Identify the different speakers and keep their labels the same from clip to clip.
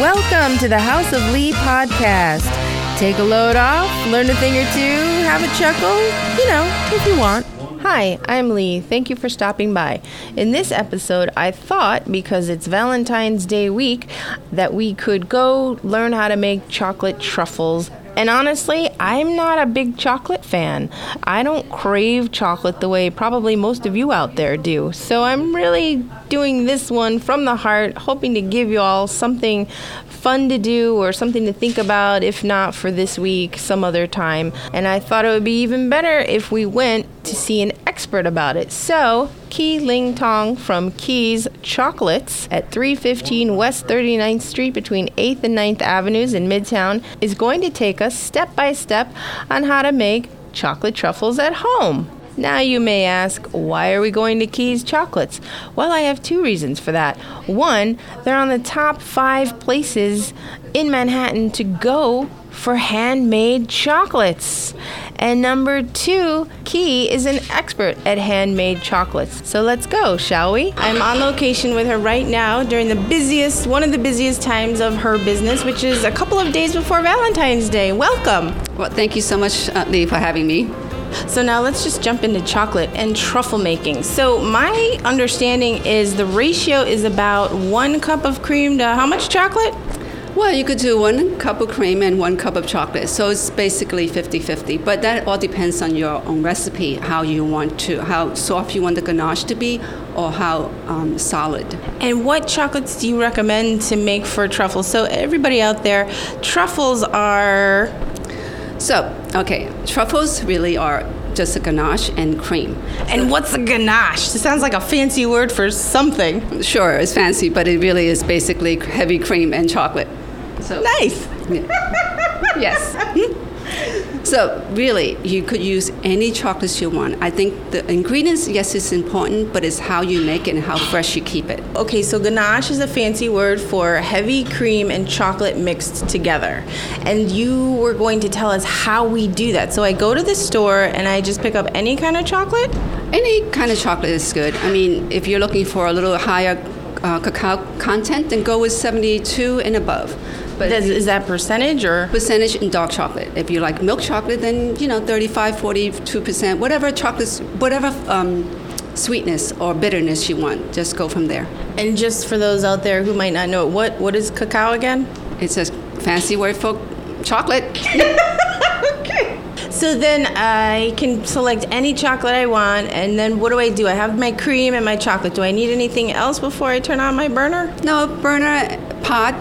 Speaker 1: Welcome to the House of Lee podcast. Take a load off, learn a thing or two, have a chuckle, you know, if you want. Hi, I'm Lee. Thank you for stopping by. In this episode, I thought because it's Valentine's Day week that we could go learn how to make chocolate truffles and honestly, I'm not a big chocolate fan. I don't crave chocolate the way probably most of you out there do. So I'm really doing this one from the heart, hoping to give you all something fun to do or something to think about, if not for this week, some other time. And I thought it would be even better if we went to see an expert about it. So, Kee Ling Tong from Kee's Chocolates at 315 West 39th Street between 8th and 9th Avenues in Midtown is going to take us step by step on how to make chocolate truffles at home. Now you may ask, why are we going to Kee's Chocolates? Well, I have two reasons for that. One, they're on the top five places in Manhattan to go for handmade chocolates. And number two, Kee is an expert at handmade chocolates. So let's go, shall we? I'm on location with her right now during the busiest, one of the busiest times of her business, which is a couple of days before Valentine's Day. Welcome.
Speaker 2: Well, thank you so much, uh, Lee, for having me.
Speaker 1: So now let's just jump into chocolate and truffle making. So my understanding is the ratio is about one cup of cream to how much chocolate?
Speaker 2: Well, you could do one cup of cream and one cup of chocolate. So it's basically 50 50. But that all depends on your own recipe, how you want to, how soft you want the ganache to be, or how um, solid.
Speaker 1: And what chocolates do you recommend to make for truffles? So, everybody out there, truffles are.
Speaker 2: So, okay, truffles really are just a ganache and cream.
Speaker 1: And what's a ganache? It sounds like a fancy word for something.
Speaker 2: Sure, it's fancy, but it really is basically heavy cream and chocolate.
Speaker 1: So nice.
Speaker 2: Yeah. yes. So really, you could use any chocolates you want. I think the ingredients, yes, it's important, but it's how you make it and how fresh you keep it.
Speaker 1: Okay, so ganache is a fancy word for heavy cream and chocolate mixed together. And you were going to tell us how we do that. So I go to the store and I just pick up any kind of chocolate?
Speaker 2: Any kind of chocolate is good. I mean, if you're looking for a little higher uh, cacao content, then go with 72 and above.
Speaker 1: But Does, is that percentage or
Speaker 2: percentage in dark chocolate? If you like milk chocolate, then you know 35, 42 percent, whatever chocolates, whatever um, sweetness or bitterness you want, just go from there.
Speaker 1: And just for those out there who might not know, what what is cacao again?
Speaker 2: It's a fancy word for chocolate.
Speaker 1: okay. So then I can select any chocolate I want, and then what do I do? I have my cream and my chocolate. Do I need anything else before I turn on my burner?
Speaker 2: No, burner pot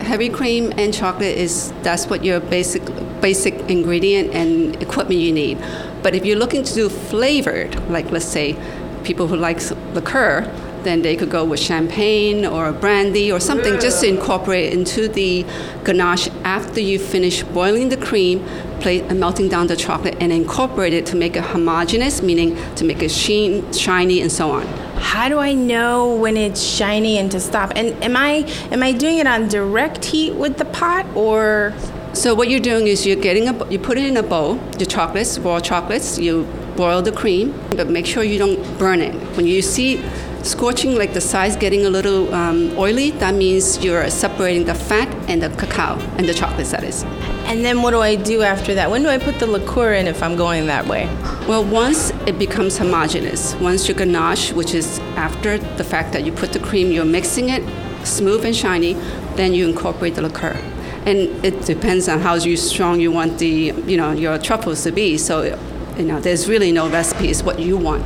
Speaker 2: heavy cream and chocolate is that's what your basic basic ingredient and equipment you need. But if you're looking to do flavored, like let's say people who like liqueur, then they could go with champagne or brandy or something just to incorporate into the ganache after you finish boiling the cream, uh, melting down the chocolate, and incorporate it to make it homogeneous, meaning to make it sheen, shiny, and so on
Speaker 1: how do I know when it's shiny and to stop? And am I am I doing it on direct heat with the pot or?
Speaker 2: So what you're doing is you're getting a you put it in a bowl, the chocolates, raw chocolates. You boil the cream, but make sure you don't burn it. When you see scorching, like the sides getting a little um, oily, that means you're separating the fat and the cacao and the chocolate that is.
Speaker 1: And then what do I do after that? When do I put the liqueur in if I'm going that way?
Speaker 2: Well, once it becomes homogeneous, once your ganache, which is after the fact that you put the cream, you're mixing it smooth and shiny, then you incorporate the liqueur. And it depends on how strong you want the, you know, your truffles to be. So, you know, there's really no recipe. It's what you want.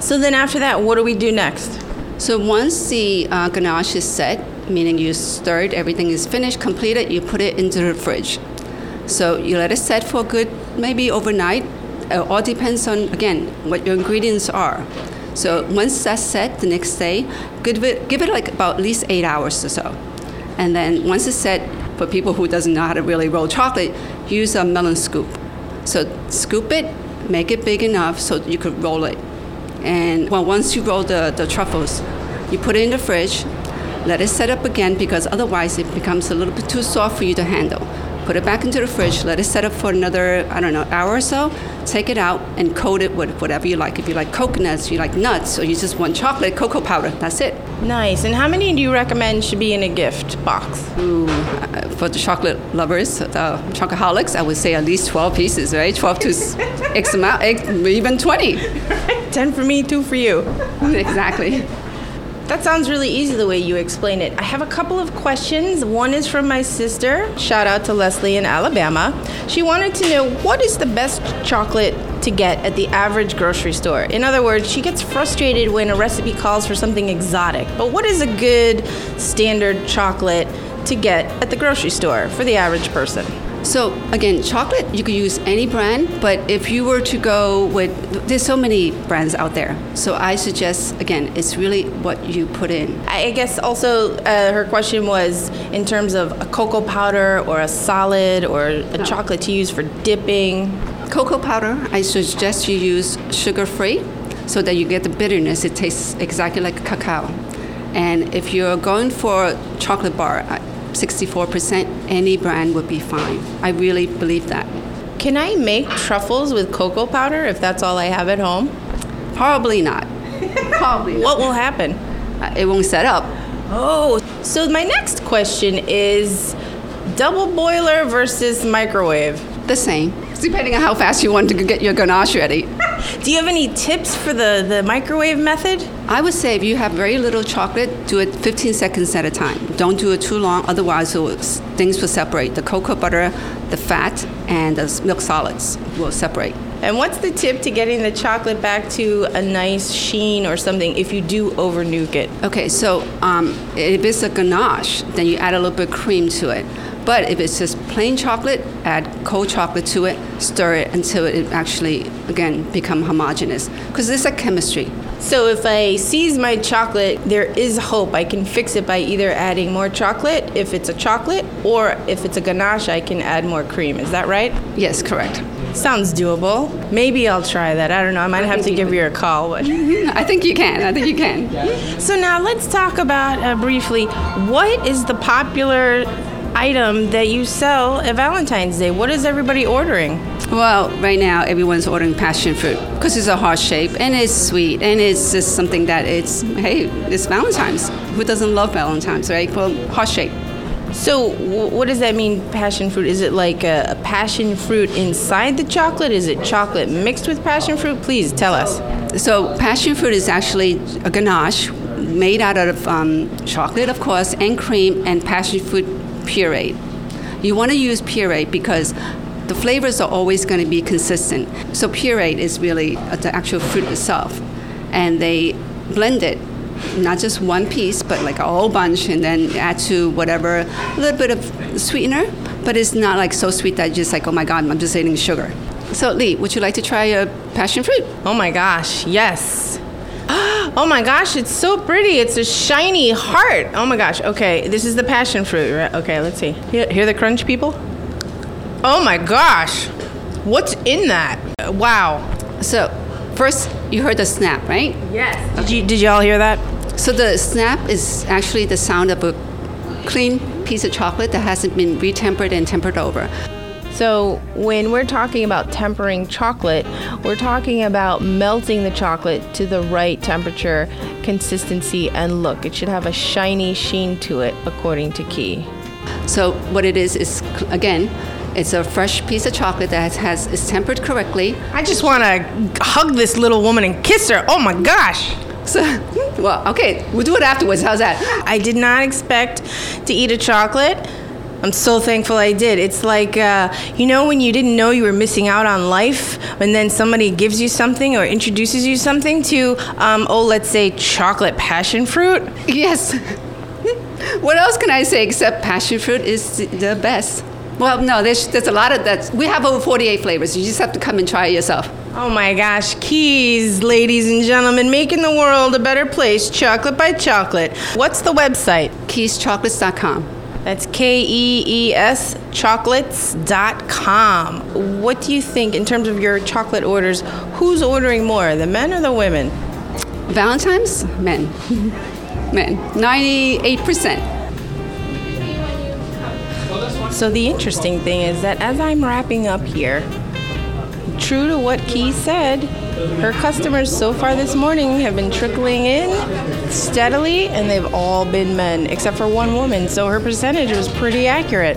Speaker 1: So then after that, what do we do next?
Speaker 2: So once the uh, ganache is set, meaning you stirred, everything is finished, completed, you put it into the fridge. So you let it set for good, maybe overnight. It all depends on, again, what your ingredients are. So once that's set, the next day, give it, give it like about at least eight hours or so. And then once it's set, for people who doesn't know how to really roll chocolate, use a melon scoop. So scoop it, make it big enough so you could roll it. And well, once you roll the, the truffles, you put it in the fridge, let it set up again because otherwise it becomes a little bit too soft for you to handle. Put it back into the fridge, let it set up for another, I don't know, hour or so, take it out and coat it with whatever you like. If you like coconuts, you like nuts, or you just want chocolate, cocoa powder, that's it.
Speaker 1: Nice. And how many do you recommend should be in a gift box?
Speaker 2: Ooh, uh, for the chocolate lovers, the chocoholics, I would say at least 12 pieces, right? 12 to X amount, even 20.
Speaker 1: 10 for me, 2 for you.
Speaker 2: exactly.
Speaker 1: That sounds really easy the way you explain it. I have a couple of questions. One is from my sister. Shout out to Leslie in Alabama. She wanted to know what is the best chocolate to get at the average grocery store? In other words, she gets frustrated when a recipe calls for something exotic. But what is a good standard chocolate to get at the grocery store for the average person?
Speaker 2: So again, chocolate you could use any brand, but if you were to go with there's so many brands out there. So I suggest again, it's really what you put in.
Speaker 1: I guess also uh, her question was in terms of a cocoa powder or a solid or a no. chocolate to use for dipping.
Speaker 2: Cocoa powder, I suggest you use sugar-free so that you get the bitterness. It tastes exactly like cacao. And if you're going for chocolate bar, 64%, any brand would be fine. I really believe that.
Speaker 1: Can I make truffles with cocoa powder if that's all I have at home?
Speaker 2: Probably not.
Speaker 1: Probably. Not. What will happen?
Speaker 2: Uh, it won't set up.
Speaker 1: Oh, so my next question is double boiler versus microwave?
Speaker 2: The same, depending on how fast you want to get your ganache ready.
Speaker 1: Do you have any tips for the, the microwave method?
Speaker 2: I would say if you have very little chocolate, do it 15 seconds at a time. Don't do it too long, otherwise things will separate. The cocoa butter, the fat, and the milk solids will separate.
Speaker 1: And what's the tip to getting the chocolate back to a nice sheen or something if you do over nuke it?
Speaker 2: Okay, so um, if it's a ganache, then you add a little bit of cream to it. But if it's just plain chocolate, add cold chocolate to it, stir it until it actually, again, become homogeneous. Because it's a chemistry.
Speaker 1: So if I seize my chocolate, there is hope. I can fix it by either adding more chocolate if it's a chocolate, or if it's a ganache, I can add more cream. Is that right?
Speaker 2: Yes, correct.
Speaker 1: Sounds doable. Maybe I'll try that. I don't know. I might I have to give you a call. But
Speaker 2: I think you can. I think you can.
Speaker 1: So now let's talk about uh, briefly what is the popular item that you sell at Valentine's Day? What is everybody ordering?
Speaker 2: Well, right now everyone's ordering passion fruit because it's a heart shape and it's sweet and it's just something that it's hey, it's Valentine's. Who doesn't love Valentine's, right? Well, heart shape.
Speaker 1: So, w- what does that mean, passion fruit? Is it like a, a, passion fruit inside the chocolate? Is it chocolate mixed with passion fruit? Please tell us.
Speaker 2: So, passion fruit is actually a ganache made out of um, chocolate, of course, and cream and passion fruit puree. You want to use puree because the flavors are always going to be consistent. So puree is really the actual fruit itself, and they blend it, not just one piece, but like a whole bunch, and then add to whatever a little bit of sweetener. But it's not like so sweet that just like oh my god, I'm just eating sugar. So Lee, would you like to try a passion fruit?
Speaker 1: Oh my gosh, yes. Oh my gosh, it's so pretty. It's a shiny heart. Oh my gosh. Okay, this is the passion fruit. Right? Okay, let's see. Hear, hear the crunch, people? Oh my gosh. What's in that? Wow.
Speaker 2: So, first you heard the snap, right?
Speaker 1: Yes. Did you did you all hear that?
Speaker 2: So the snap is actually the sound of a clean piece of chocolate that hasn't been retempered and tempered over.
Speaker 1: So, when we're talking about tempering chocolate, we're talking about melting the chocolate to the right temperature, consistency, and look. It should have a shiny sheen to it, according to Kee.
Speaker 2: So, what it is is, again, it's a fresh piece of chocolate that has is tempered correctly.
Speaker 1: I just want to hug this little woman and kiss her. Oh my gosh.
Speaker 2: So, well, okay, we'll do it afterwards. How's that?
Speaker 1: I did not expect to eat a chocolate I'm so thankful I did. It's like, uh, you know, when you didn't know you were missing out on life, and then somebody gives you something or introduces you something to, um, oh, let's say chocolate passion fruit?
Speaker 2: Yes. what else can I say except passion fruit is the best? Well, no, there's, there's a lot of that. We have over 48 flavors. You just have to come and try it yourself.
Speaker 1: Oh my gosh, Kee's, ladies and gentlemen, making the world a better place, chocolate by chocolate. What's the website?
Speaker 2: KeesChocolates.com.
Speaker 1: That's K E E S chocolates.com. What do you think in terms of your chocolate orders? Who's ordering more, the men or the women?
Speaker 2: Valentine's? Men. men. 98%.
Speaker 1: So the interesting thing is that as I'm wrapping up here, true to what Kee said, her customers so far this morning have been trickling in steadily, and they've all been men, except for one woman. So her percentage was pretty accurate.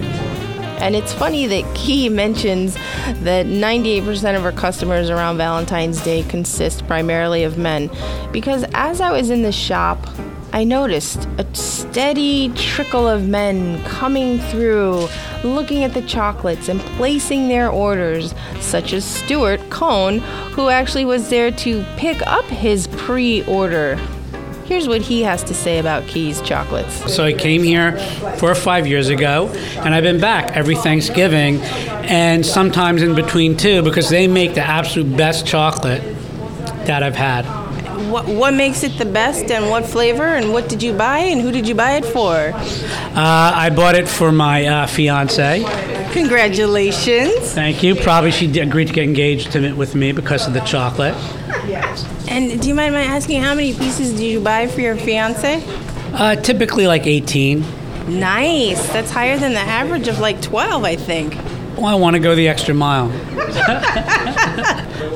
Speaker 1: And it's funny that Kee mentions that 98% of her customers around Valentine's Day consist primarily of men. Because as I was in the shop, I noticed a steady trickle of men coming through, looking at the chocolates and placing their orders, such as Stuart Cohn, who actually was there to pick up his pre order. Here's what he has to say about Kee's chocolates.
Speaker 3: So I came here four or five years ago, and I've been back every Thanksgiving, and sometimes in between too, because they make the absolute best chocolate that I've had.
Speaker 1: What, what makes it the best and what flavor and what did you buy and who did you buy it for?
Speaker 3: Uh, I bought it for my uh, fiance.
Speaker 1: Congratulations.
Speaker 3: Thank you. Probably she agreed to get engaged to, with me because of the chocolate.
Speaker 1: And do you mind my asking how many pieces did you buy for your fiance?
Speaker 3: Uh, typically like 18.
Speaker 1: Nice. That's higher than the average of like 12, I think.
Speaker 3: Well, I want to go the extra mile.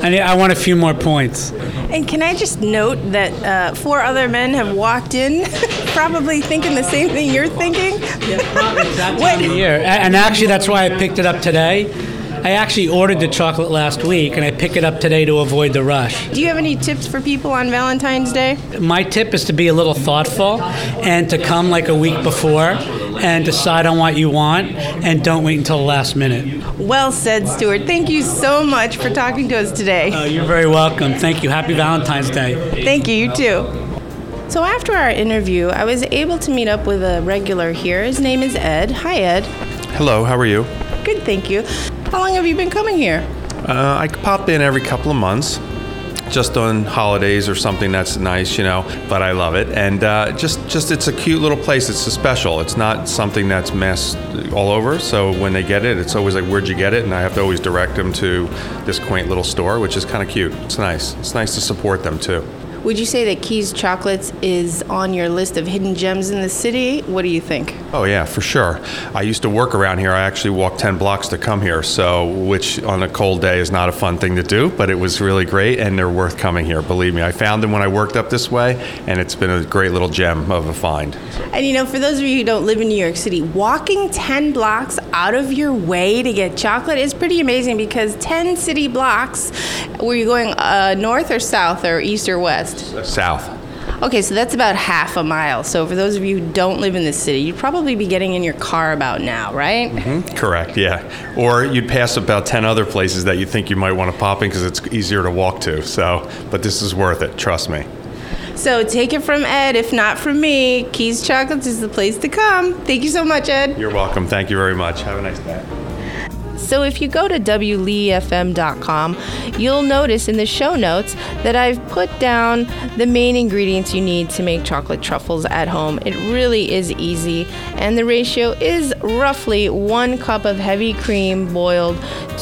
Speaker 3: I, need, I want a few more points.
Speaker 1: And can I just note that uh, four other men have walked in, probably thinking the same thing you're thinking?
Speaker 3: What? Year. And actually, that's why I picked it up today. I actually ordered the chocolate last week, and I pick it up today to avoid the rush.
Speaker 1: Do you have any tips for people on Valentine's Day?
Speaker 3: My tip is to be a little thoughtful and to come like a week before and decide on what you want and don't wait until the last minute.
Speaker 1: Well said, Stuart. Thank you so much for talking to us today.
Speaker 3: Uh, you're very welcome. Thank you. Happy Valentine's Day.
Speaker 1: Thank you, you too. So after our interview, I was able to meet up with a regular here. His name is Ed. Hi, Ed.
Speaker 4: Hello, how are you?
Speaker 1: Good, thank you. How long have you been coming here?
Speaker 4: Uh, I pop in every couple of months, just on holidays or something that's nice, you know. But I love it, and uh, just just it's a cute little place. It's a special. It's not something that's mass all over. So when they get it, it's always like, "Where'd you get it?" And I have to always direct them to this quaint little store, which is kind of cute. It's nice. It's nice to support them too.
Speaker 1: Would you say that Kee's Chocolates is on your list of hidden gems in the city? What do you think?
Speaker 4: Oh yeah, for sure. I used to work around here. I actually walked 10 blocks to come here, so which on a cold day is not a fun thing to do, but it was really great and they're worth coming here. Believe me, I found them when I worked up this way and it's been a great little gem of a find.
Speaker 1: And you know, for those of you who don't live in New York City, walking 10 blocks out of your way to get chocolate is pretty amazing because 10 city blocks, were you going uh, north or south or east or west?
Speaker 4: South.
Speaker 1: Okay, so that's about half a mile. So for those of you who don't live in the city, you'd probably be getting in your car about now, right?
Speaker 4: Mm-hmm. Correct, yeah. Or you'd pass about 10 other places that you think you might want to pop in because it's easier to walk to. So, but this is worth it, trust me.
Speaker 1: So take it from Ed, if not from me. Kee's Chocolates is the place to come. Thank you so much, Ed.
Speaker 4: You're welcome. Thank you very much. Have a nice day.
Speaker 1: So if you go to WLEFM.com, you'll notice in the show notes that I've put down the main ingredients you need to make chocolate truffles at home. It really is easy, and the ratio is roughly one cup of heavy cream boiled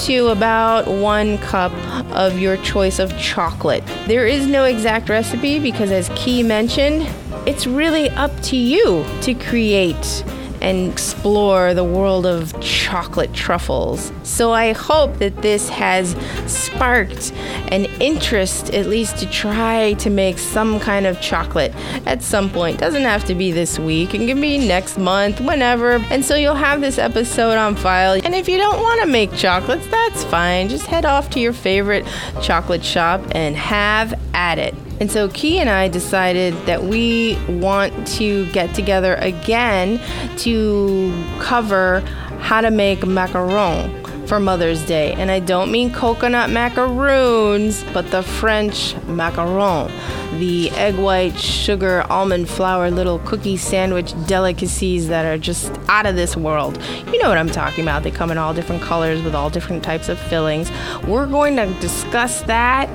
Speaker 1: to about one cup of your choice of chocolate. There is no exact recipe because, as Kee mentioned, it's really up to you to create and explore the world of chocolate truffles. So I hope that this has sparked an interest, at least to try to make some kind of chocolate at some point. Doesn't have to be this week, it can be next month, whenever. And so you'll have this episode on file. And if you don't want to make chocolates, that's fine. Just head off to your favorite chocolate shop and have at it. And so Kee and I decided that we want to get together again to cover how to make macaron for Mother's Day. And I don't mean coconut macaroons, but the French macaron, the egg white, sugar, almond flour little cookie sandwich delicacies that are just out of this world. You know what I'm talking about. They come in all different colors with all different types of fillings. We're going to discuss that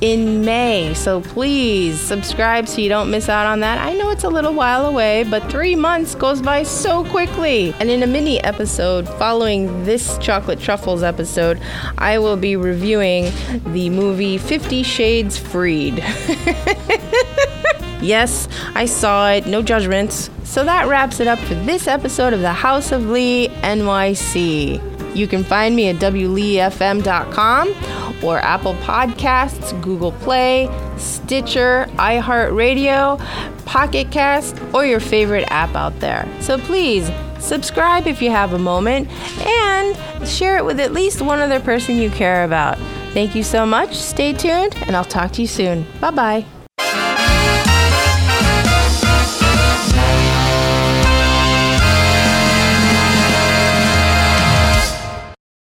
Speaker 1: in May. So please subscribe so you don't miss out on that. I know it's a little while away, but three months goes by so quickly. And in a mini episode following this Chocolate Truffles episode, I will be reviewing the movie Fifty Shades Freed. Yes, I saw it, no judgments. So that wraps it up for this episode of the House of Lee NYC. You can find me at WLeeFM.com or Apple Podcasts, Google Play, Stitcher, iHeartRadio, Pocket Cast, or your favorite app out there. So please subscribe if you have a moment and share it with at least one other person you care about. Thank you so much. Stay tuned, and I'll talk to you soon. Bye bye.